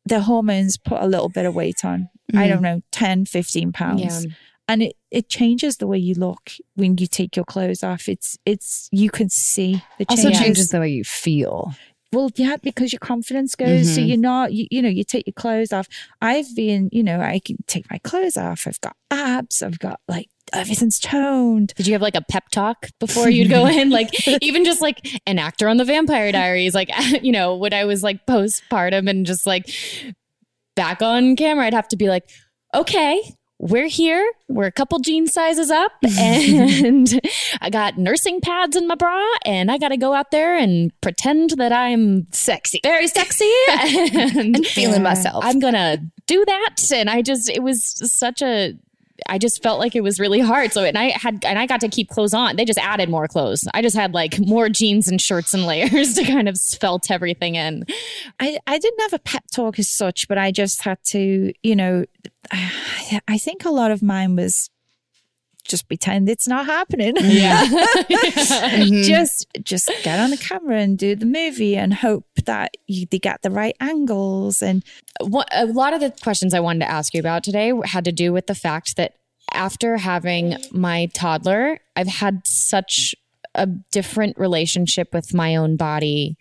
the hormones put a little bit of weight on i Mhm. don't know 10 15 pounds Yeah. and it, it changes the way you look when you take your clothes off it's it's you can see the Also changes changes the way you feel. Well yeah because your confidence goes so Mhm. you're not you, you know you take your clothes off i've been you know i can take my clothes off i've got abs i've got like everything's toned Did you have like a pep talk before you'd go in? Like even just like an actor on the Vampire Diaries, like you know, when I was like postpartum and just like back on camera, I'd have to be like, okay, we're here. We're a couple jean sizes up, and I got nursing pads in my bra, and I got to go out there and pretend that I'm Sexy. very sexy and, And feeling uh, myself. I'm gonna do that, and I just it was such a I just felt like it was really hard. So and I had and I got to keep clothes on. They just added more clothes. I just had like more jeans and shirts and layers to kind of felt everything in. I, I didn't have a pep talk as such, but I just had to, you know, I think a lot of mine was just pretend it's not happening. Yeah. mm-hmm. Just just get on the camera and do the movie and hope that you they get the right angles and what, a lot of the questions I wanted to ask you about today had to do with the fact that after having my toddler, I've had such a different relationship with my own body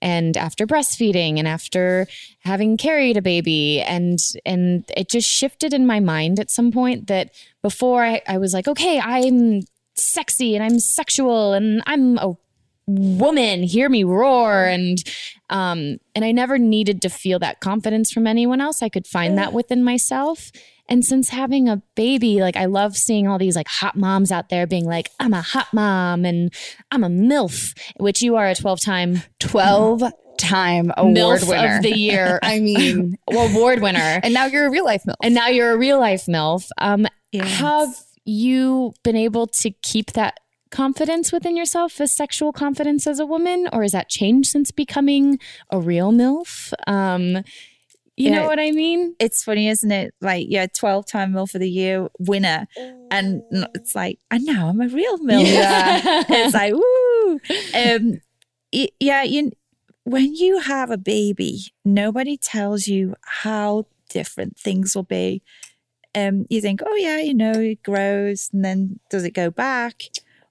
and after breastfeeding and after having carried a baby and and it just shifted in my mind at some point that before I, I was like okay i'm sexy and i'm sexual and i'm a woman hear me roar. And um and i never needed to feel that confidence from anyone else. I could find that within myself and since having a baby, like I love seeing all these like hot moms out there being like, I'm a hot mom and I'm a MILF, which you are a 12 time 12 time award MILF winner of the year. I mean, award winner. And now you're a real life MILF. And now you're a real life MILF. Um, Yes. Have you been able to keep that confidence within yourself as sexual confidence as a woman, or has that changed since becoming a real MILF? Um, you know what I mean? it's funny, isn't it? Like, yeah, 12 time Mill for the Year winner. And it's like, and now I'm a real Mill. Yeah. it's like, woo. Um, yeah, you, when you have a baby, nobody tells you how different things will be. Um, you think, oh, yeah, you know, it grows and then does it go back?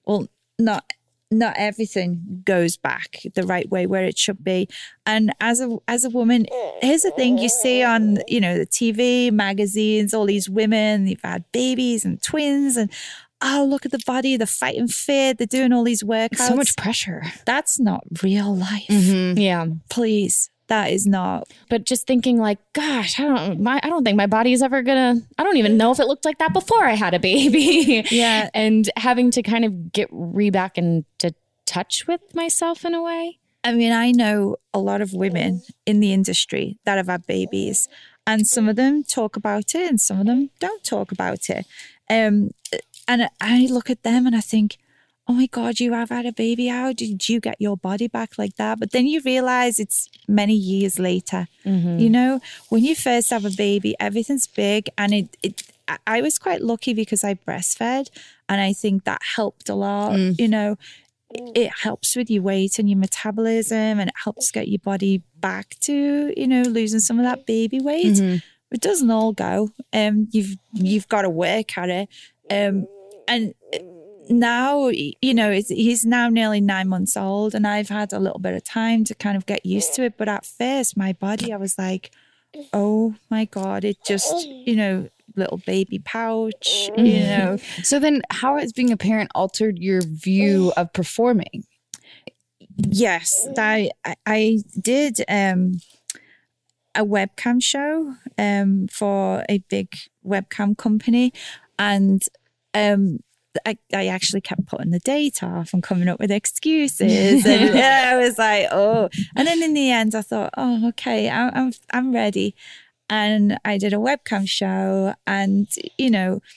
Well, not not everything goes back the right way where it should be. And as a as a woman here's the thing you see on you know the tv magazines all these women they've had babies and twins and oh look at the body they're fighting fit they're doing all these workouts so much pressure. that's not real life. Mm-hmm. Yeah. please that is not but just thinking like gosh i don't my i don't think my body is ever gonna i don't even know if it looked like that before i had a baby Yeah. and having to kind of get re back into touch with myself in a way I mean, I know a lot of women in the industry that have had babies, and some of them talk about it, and some of them don't talk about it. Um, and I look at them and I think, oh my God, you have had a baby. How did you get your body back like that? But then you realize it's many years later. You know, when you first have a baby, everything's big, and it, it I- was quite lucky because I breastfed, and I think that helped a lot. You know, it helps with your weight and your metabolism and it helps get your body back to you know losing some of that baby weight it doesn't all go um you've you've got to work at it um and now you know it's, he's now nearly nine months old and i've had a little bit of time to kind of get used to it. But at first my body i was like oh my god it just you know little baby pouch you know. So then, how has being a parent altered your view of performing? Yes, I I- I did um a webcam show um for a big webcam company and um I, I actually kept putting the date off and coming up with excuses and yeah, I was like oh and then in the end I thought oh okay I, I'm I'm ready and I did a webcam show and you know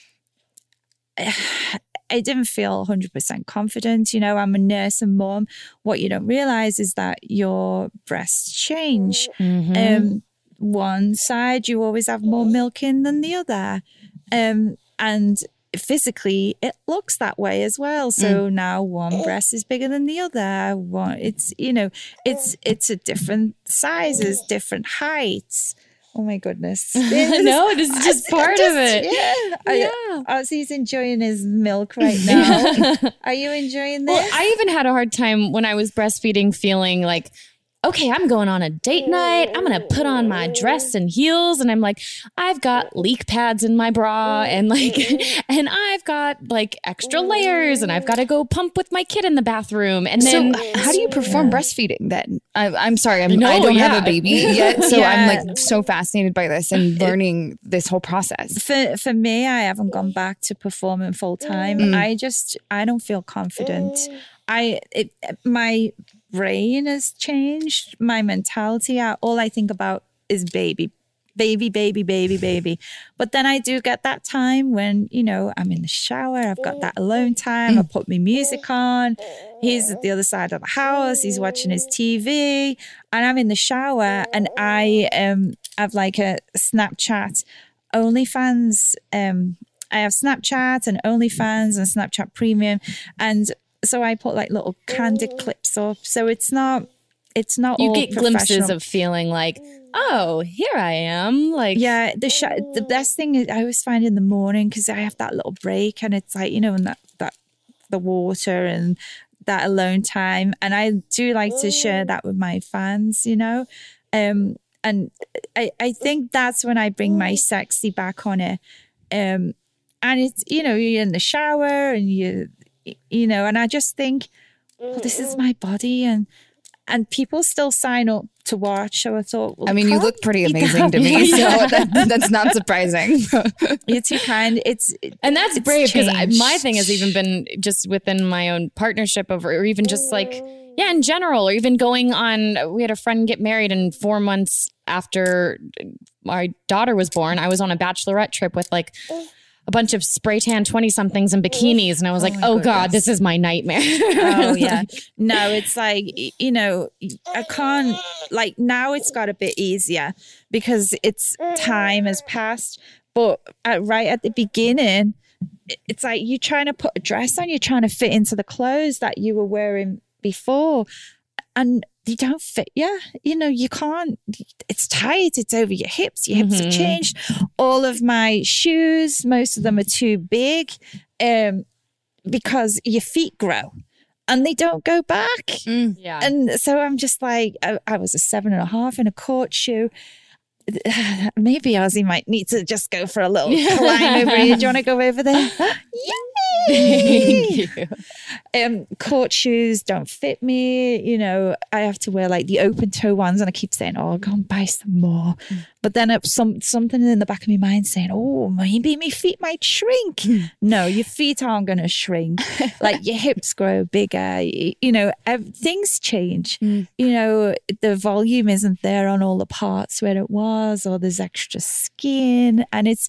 I didn't feel 100% confident. You know, I'm a nurse and mom. What you don't realize is that your breasts change. Um, one side, you always have more milk in than the other. Um, and physically, it looks that way as well. So mm. now one eh. breast is bigger than the other. One, it's, you know, it's, eh. it's a different sizes, different heights. Oh my goodness. No, this is just part of it. Yeah. Yeah. Oh, I, Ozzy's enjoying his milk right now. Are you enjoying this? Well, I even had a hard time when I was breastfeeding, feeling like, okay, I'm going on a date night. I'm going to put on my dress and heels. And I'm like, I've got leak pads in my bra and like, and I've got like extra layers and I've got to go pump with my kid in the bathroom. And then, so, how do you perform breastfeeding then? I, I'm sorry, I'm, No, I don't have a baby yet, so I'm like so fascinated by this and learning this whole process. for for me, I haven't gone back to performing full time. Mm. I just I don't feel confident. I it my brain has changed. My mentality. I, all I think about is baby. baby, baby, baby, baby. But then I do get that time when, you know, I'm in the shower, I've got that alone time, I put my music on. He's at the other side of the house, he's watching his TV, and I'm in the shower and I um have like a Snapchat OnlyFans. Um, I have Snapchat and OnlyFans and Snapchat Premium. And so I put like little candid clips up. So it's not it's not You get glimpses of feeling like, oh, here I am. Like, yeah the sh- the best thing is I always find in the morning because I have that little break and it's like you know and that that the water and that alone time. And I do like to share that with my fans you know? Um and I I think that's when I bring my sexy back on it. Um and it's you know you're in the shower and you you know and I just think well this is my mm-hmm. body and and people still sign up to watch so I thought well, I mean, you look pretty amazing to me, so that, that's not surprising. You're too kind. It's and that's it's brave because my thing has even been just within my own partnership over, or even just like, mm. yeah, in general, or even going on. We had a friend get married, and four months after my daughter was born, I was on a bachelorette trip with like oh. A bunch of spray tan 20 somethings in bikinis. And I was like, oh, oh God, this is my nightmare. oh yeah no it's like you know i can't like now it's got a bit easier because it's time has passed but at, right at the beginning it's like you're trying to put a dress on you're trying to fit into the clothes that you were wearing before and they don't fit you you know you can't it's tight it's over your hips your hips have Mhm. changed all of my shoes most of them are too big um because your feet grow and they don't go back. Yeah. And so I'm just like, I, I was a seven and a half in a court shoe. Maybe Ozzy might need to just go for a little climb over here. Do you want to go over there? Yay! um, court shoes don't fit me. You know, I have to wear like the open toe ones, and I keep saying, "Oh, I'll go and buy some more." But then it's some something in the back of my mind saying, "Oh, maybe my feet might shrink." no, your feet aren't going to shrink. like your hips grow bigger. y- You know, ev- things change. You know, the volume isn't there on all the parts where it was, or there's extra skin, and it's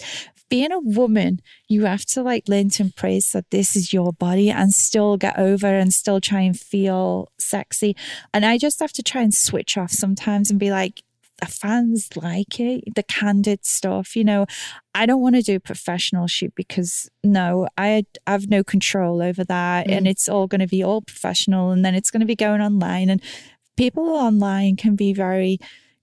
being a woman, you have to like learn to embrace that this is your body and still get over and still try and feel sexy. And I just have to try and switch off sometimes and be like, the fans like it, the candid stuff. You know, I don't want to do professional shoot because no, I have no control over that. And it's all going to be all professional and then it's going to be going online. And people online can be very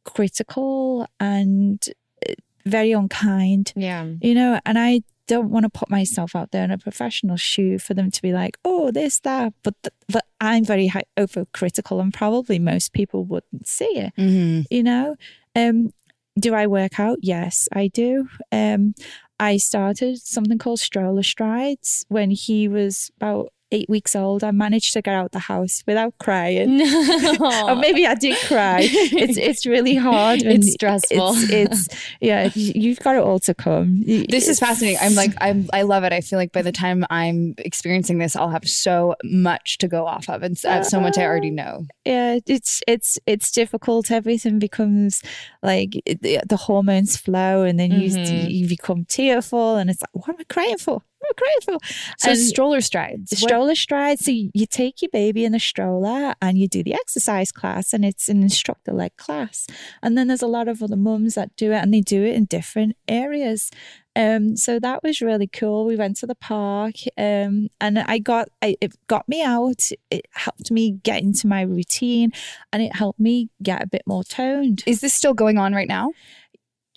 critical and uh, very unkind yeah. you know, and I don't want to put myself out there in a professional shoe for them to be like, oh, this, that. But, th- but I'm very high, overcritical, and probably most people wouldn't see it, Mhm. you know. Um, do I work out? Yes, I do. Um, I started something called stroller strides when he was about eight weeks old. I managed to get out the house without crying. or maybe I did cry. It's it's really hard. It's stressful. It's, it's yeah. you- You've got it all to come. This is fascinating. I'm like, I'm, I love it. I feel like by the time I'm experiencing this, I'll have so much to go off of and have so much I already know. yeah it's it's it's difficult everything becomes like the, the hormones flow and then you Mhm. you become tearful and it's like what am i crying for what am i crying for So And stroller strides. stroller stride so you, take your baby in the stroller and you do the exercise class and it's an instructor led class and then there's a lot of other mums that do it and they do it in different areas um, so that was really cool. We went to the park, um, and I got I, it got me out. It helped me get into my routine, and it helped me get a bit more toned. Is this still going on right now?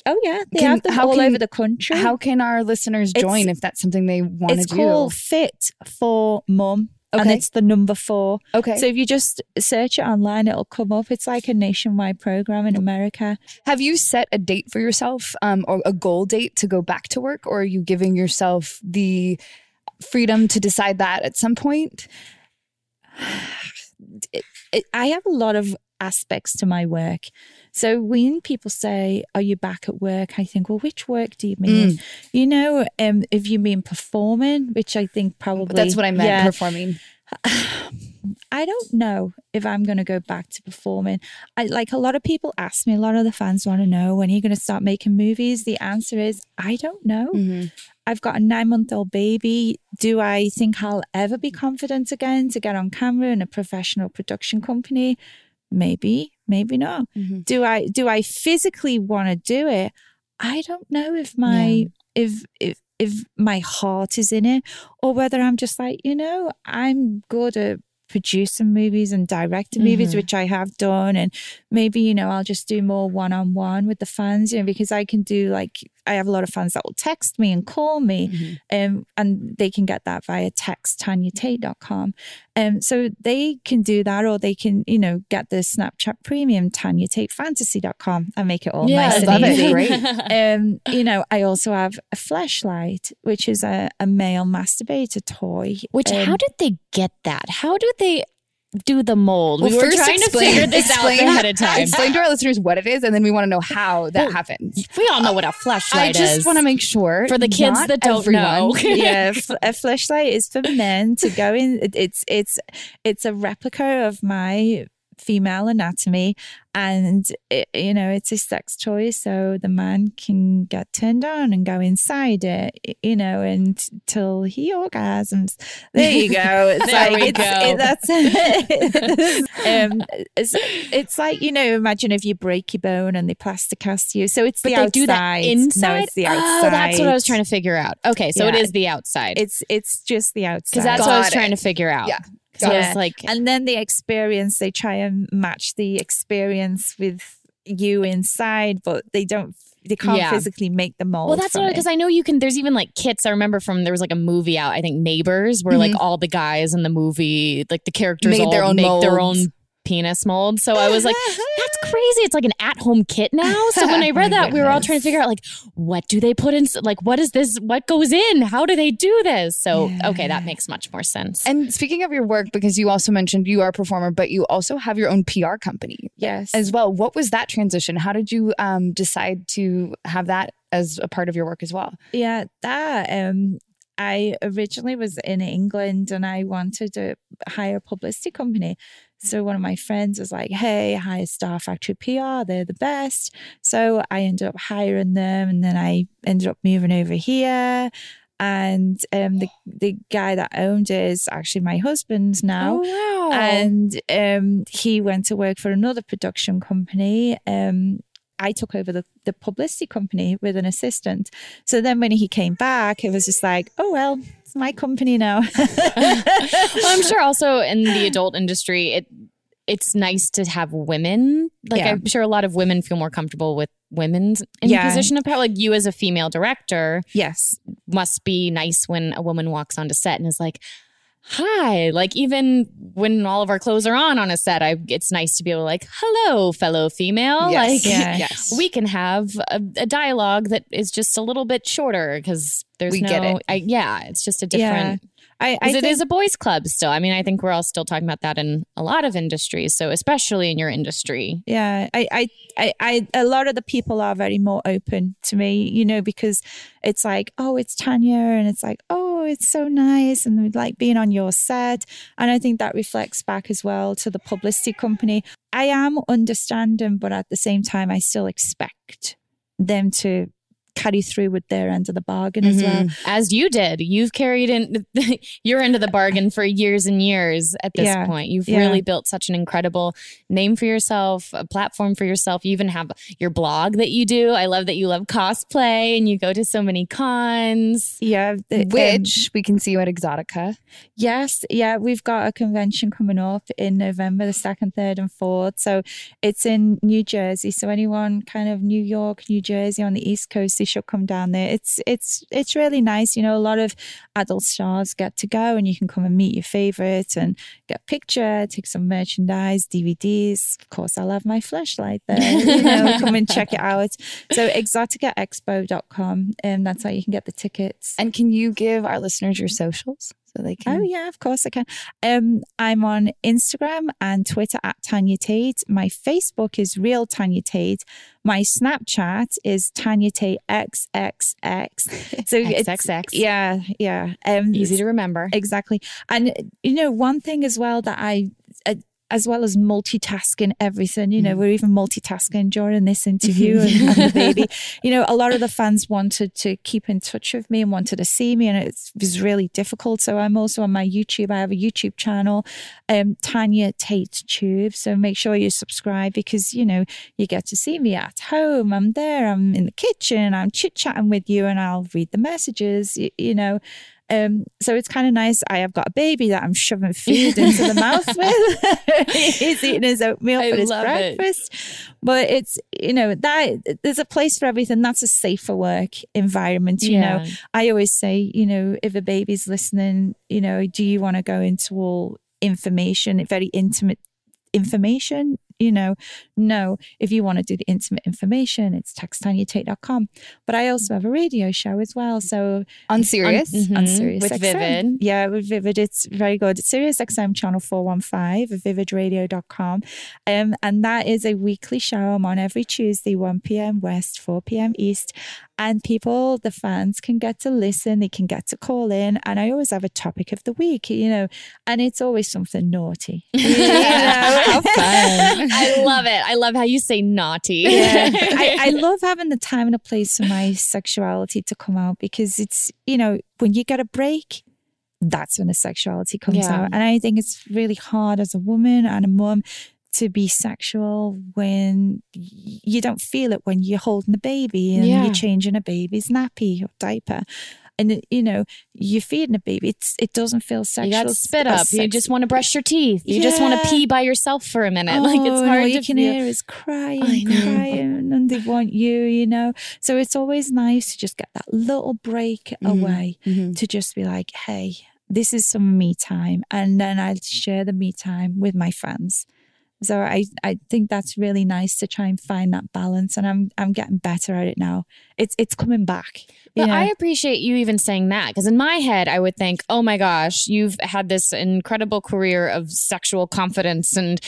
Oh yeah, they Can- have them how all can- over the country. How can our listeners It's- join if that's something they want to do? it's called Fit for Mum. And it's the number four. Okay. So if you just search it online, it'll come up. It's like a nationwide program in America. Have you set a date for yourself um, or a goal date to go back to work, or are you giving yourself the freedom to decide that at some point? it, it, I have a lot of aspects to my work. So when people say, "Are you back at work?" I think, "Well, which work do you mean?" You know, um, if you mean performing, which I think probably That's what I meant, yeah. performing. I don't know if I'm going to go back to performing. I like a lot of people ask me, a lot of the fans want to know when are you going to start making movies? The answer is I don't know. Mm-hmm. I've got a nine month old baby. Do I think I'll ever be confident again to get on camera in a professional production company? Maybe, maybe not. Mm-hmm. Do I do I physically want to do it? I don't know if my if if if my heart is in it or whether I'm just like, you know, I'm good at producing movies and directing movies, Mhm. which I have done. And maybe, you know, I'll just do more one on one with the fans, you know, because I can do like, I have a lot of fans that will text me and call me, um, and they can get that via text, tanyatate.com. Um, so they can do that, or they can, you know, get the Snapchat premium, tanyatefantasy.com, and make it all Yeah, nice and it. easy. Great. um, you know, I also have a flashlight, which is a, a male masturbator toy. Which Um, how did they get that? How do they do the mold? Well, we were first trying explain, to figure this explain, out ahead of time. Explain to our listeners what it is, and then we want to know how that Well, happens. We all know what a flashlight is. I just want to make sure For the kids not that don't everyone- know. yeah, a flashlight is for men to go in. It's it's it's a replica of my female anatomy, and it, you know it's a sex toy, so the man can get turned on and go inside it, you know, until he orgasms. There you go. It's There like we it's, go. It, that's um, it's, it's like you know, imagine if you break your bone and they plaster cast you. So it's but the they outside. do that inside. No, it's the outside. Oh, that's what I was trying to figure out. Okay, so it Yeah. is the outside. It's it's just the outside. because that's what I was trying it. to figure out. Yeah. So I Yeah. was like, and then the experience they try and match the experience with you inside but they don't they can't Yeah. physically make the mold well, that's from because I know you can. There's even like kits. I remember from there was like a movie out. I think Neighbors, where like mm-hmm. all the guys in the movie, like the characters, Made all their own make their own penis mold. So I was like, that's crazy. It's like an at-home kit now. So when I read my that, we were all trying to figure out like, what do they put in? Like, what is this? What goes in? How do they do this? So okay, that makes much more sense. And speaking of your work, because you also mentioned you are a performer, but you also have your own PR company yes as well. What was that transition? How did you um, decide to have that as a part of your work as well? yeah that um I originally was in England and I wanted to hire a publicity company. So one of my friends was like, "Hey, hire Star Factory PR. They're the best." So I ended up hiring them, and then I ended up moving over here. And um, the the guy that owned it is actually my husband now. Oh, wow. and um, he went to work for another production company. Um, I took over the, the publicity company with an assistant. So then when he came back, it was just like, oh, well, my company now. well, I'm sure also in the adult industry, it it's nice to have women. Like Yeah. I'm sure a lot of women feel more comfortable with women's in Yeah. position of power. Like you as a female director yes. must be nice when a woman walks onto set and is like, "Hi!" Like even when all of our clothes are on on a set, I it's nice to be able to like, "Hello, fellow female." Yes. Like Yeah. Yes. we can have a, a dialogue that is just a little bit shorter because there's We no. get it. I, yeah, it's just a Yeah. different. I, I think- is a boys' club still. I mean, I think we're all still talking about that in a lot of industries. So, especially in your industry. Yeah, I, I, I, I, a lot of the people are very more open to me, you know, because it's like, oh, it's Tanya, and it's like, oh, Oh, it's so nice, and we like being on your set, and I think that reflects back as well to the publicity company. I am understanding, but at the same time, I still expect them to carry through with their end of the bargain as well. As you did. You've carried in your end of the bargain for years and years at this Yeah. point. You've Yeah. really built such an incredible name for yourself, a platform for yourself. You even have your blog that you do. I love that you love cosplay and you go to so many cons. Yeah, the- um, Which we can see you at Exxxotica. Yes, yeah, we've got a convention coming up in November, the second, third, and fourth. So it's in New Jersey. So anyone kind of New York, New Jersey on the East Coast, they should come down there. It's it's it's really nice. You know, a lot of adult stars get to go, and you can come and meet your favorite and get a picture, take some merchandise, DVDs. Of course, I'll have my flashlight there. you know, come and check it out. So exxxoticaexpo.com, and um, that's how you can get the tickets. And can you give our listeners your socials So they can. Oh yeah, of course I can. Um, I'm on Instagram and Twitter at Tanya Tate. My Facebook is Real Tanya Tate. My Snapchat is Tanya Tate XXX. So XXX. yeah, yeah. Um, Easy to remember. Exactly. And you know, one thing as well that I. Uh, as well as multitasking everything. You know, mm. we're even multitasking during this interview and, and, the baby. You know, a lot of the fans wanted to keep in touch with me and wanted to see me, and it was really difficult. So I'm also on my YouTube. I have a YouTube channel, um, Tanya Tate Tube. So make sure you subscribe because you know you get to see me at home. I'm there. I'm in the kitchen. I'm chit chatting with you, and I'll read the messages. You, you know, um, so it's kind of nice. I have got a baby that I'm shoving food into the mouth with. He's eating his oatmeal I for his breakfast. It. But it's, you know, that there's a place for everything. That's a safer work environment. You yeah. know, I always say, you know, if a baby's listening, you know, do you want to go into all information, very intimate information you know, no, if you want to do the intimate information, it's textanyatate.com. But I also have a radio show as well. So on Sirius, on, mm-hmm, Sirius with XM. Vivid. Yeah, with Vivid. It's very good. It's Sirius XM channel 415, vividradio.com. Um, and that is a weekly show. I'm on every Tuesday, 1 p.m. West, 4 p.m. East and people, the fans can get to listen, they can get to call in. And I always have a topic of the week, you know, and it's always something naughty. You know? how fun. I love it. I love how you say naughty. Yeah. I, I love having the time and a place for my sexuality to come out because it's, you know, when you get a break, that's when the sexuality comes yeah. out. And I think it's really hard as a woman and a mum to be sexual when you don't feel it when you're holding a baby and yeah. you're changing a baby's nappy or diaper and you know you're feeding a baby it's it doesn't feel sexual you got spit up sex- you just want to brush your teeth you yeah. just want to pee by yourself for a minute oh, like it's oh, hard all you can feel. hear is crying crying and they want you you know so it's always nice to just get that little break mm-hmm. away mm-hmm. to just be like hey this is some me time and then I'll share the me time with my friends so I, I think that's really nice to try and find that balance and I'm I'm getting better at it now. It's it's coming back. But I appreciate you even saying that because in my head I would think, "Oh my gosh, you've had this incredible career of sexual confidence and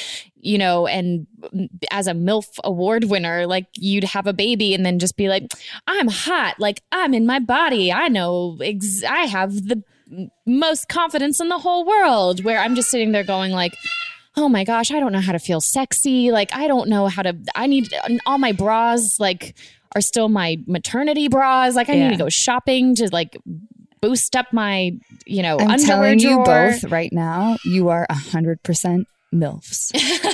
you know, and mm, as a MILF award winner, like you'd have a baby and then just be like, I'm hot. Like I'm in my body. I know, ex- I have the most confidence in the whole world. Where I'm just sitting there going, like, oh my gosh, I don't know how to feel sexy. Like, I don't know how to, I need all my bras, like, are still my maternity bras. Like, I yeah. need to go shopping to, like, boost up my, you know, I'm telling drawer. you both right now, you are a hundred percent MILFs.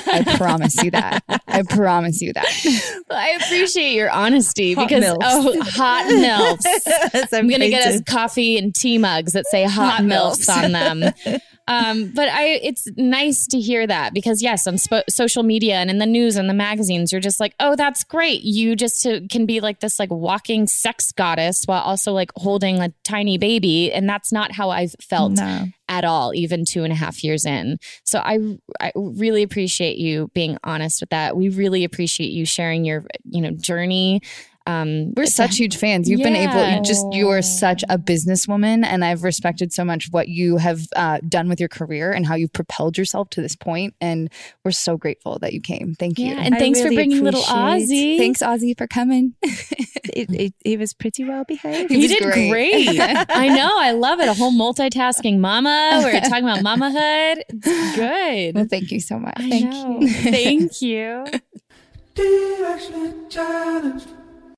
I promise you that. I promise you that. Well, I appreciate your honesty hot because, MILFs. oh, hot MILFs. I'm going to get us coffee and tea mugs that say hot, hot MILFs. MILFs on them. Um, but I, it's nice to hear that because yes, on sp- social media and in the news and the magazines, you're just like, oh, that's great. You just uh, can be like this like walking sex goddess while also like holding a tiny baby, and that's not how I've felt no. at all, even two and a half years in. So I, I really appreciate you being honest with that. We really appreciate you sharing your, you know, journey um, we're such huge fans. You've yeah. been able, you just you are such a businesswoman, and I've respected so much what you have uh, done with your career and how you've propelled yourself to this point. And we're so grateful that you came. Thank you. Yeah, and thanks really for bringing little Ozzy. Thanks, Ozzy, for coming. it, it, it, was pretty well behaved. He, he did great. great. I know. I love it. A whole multitasking mama. We're talking about mamahood. It's good. Well, thank you so much. I thank know. you. thank you.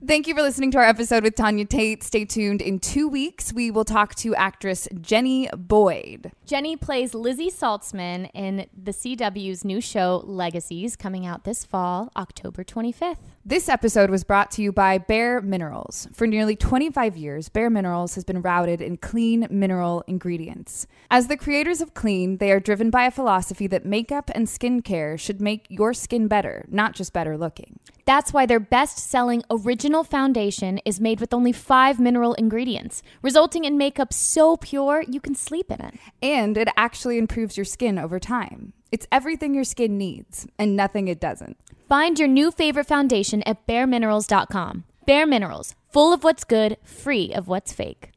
Thank you for listening to our episode with Tanya Tate. Stay tuned. In two weeks, we will talk to actress Jenny Boyd. Jenny plays Lizzie Saltzman in the CW's new show Legacies, coming out this fall, October 25th. This episode was brought to you by Bare Minerals. For nearly 25 years, Bare Minerals has been rooted in clean mineral ingredients. As the creators of Clean, they are driven by a philosophy that makeup and skincare should make your skin better, not just better looking. That's why their best selling original foundation is made with only five mineral ingredients, resulting in makeup so pure you can sleep in it. And it actually improves your skin over time. It's everything your skin needs and nothing it doesn't. Find your new favorite foundation at bareminerals.com. Bare Minerals, full of what's good, free of what's fake.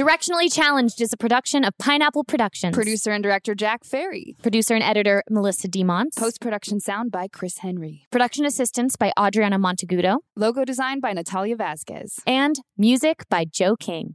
Directionally Challenged is a production of Pineapple Productions. Producer and director Jack Ferry. Producer and editor Melissa DeMont. Post production sound by Chris Henry. Production assistance by Adriana Montegudo. Logo design by Natalia Vasquez. And music by Joe King.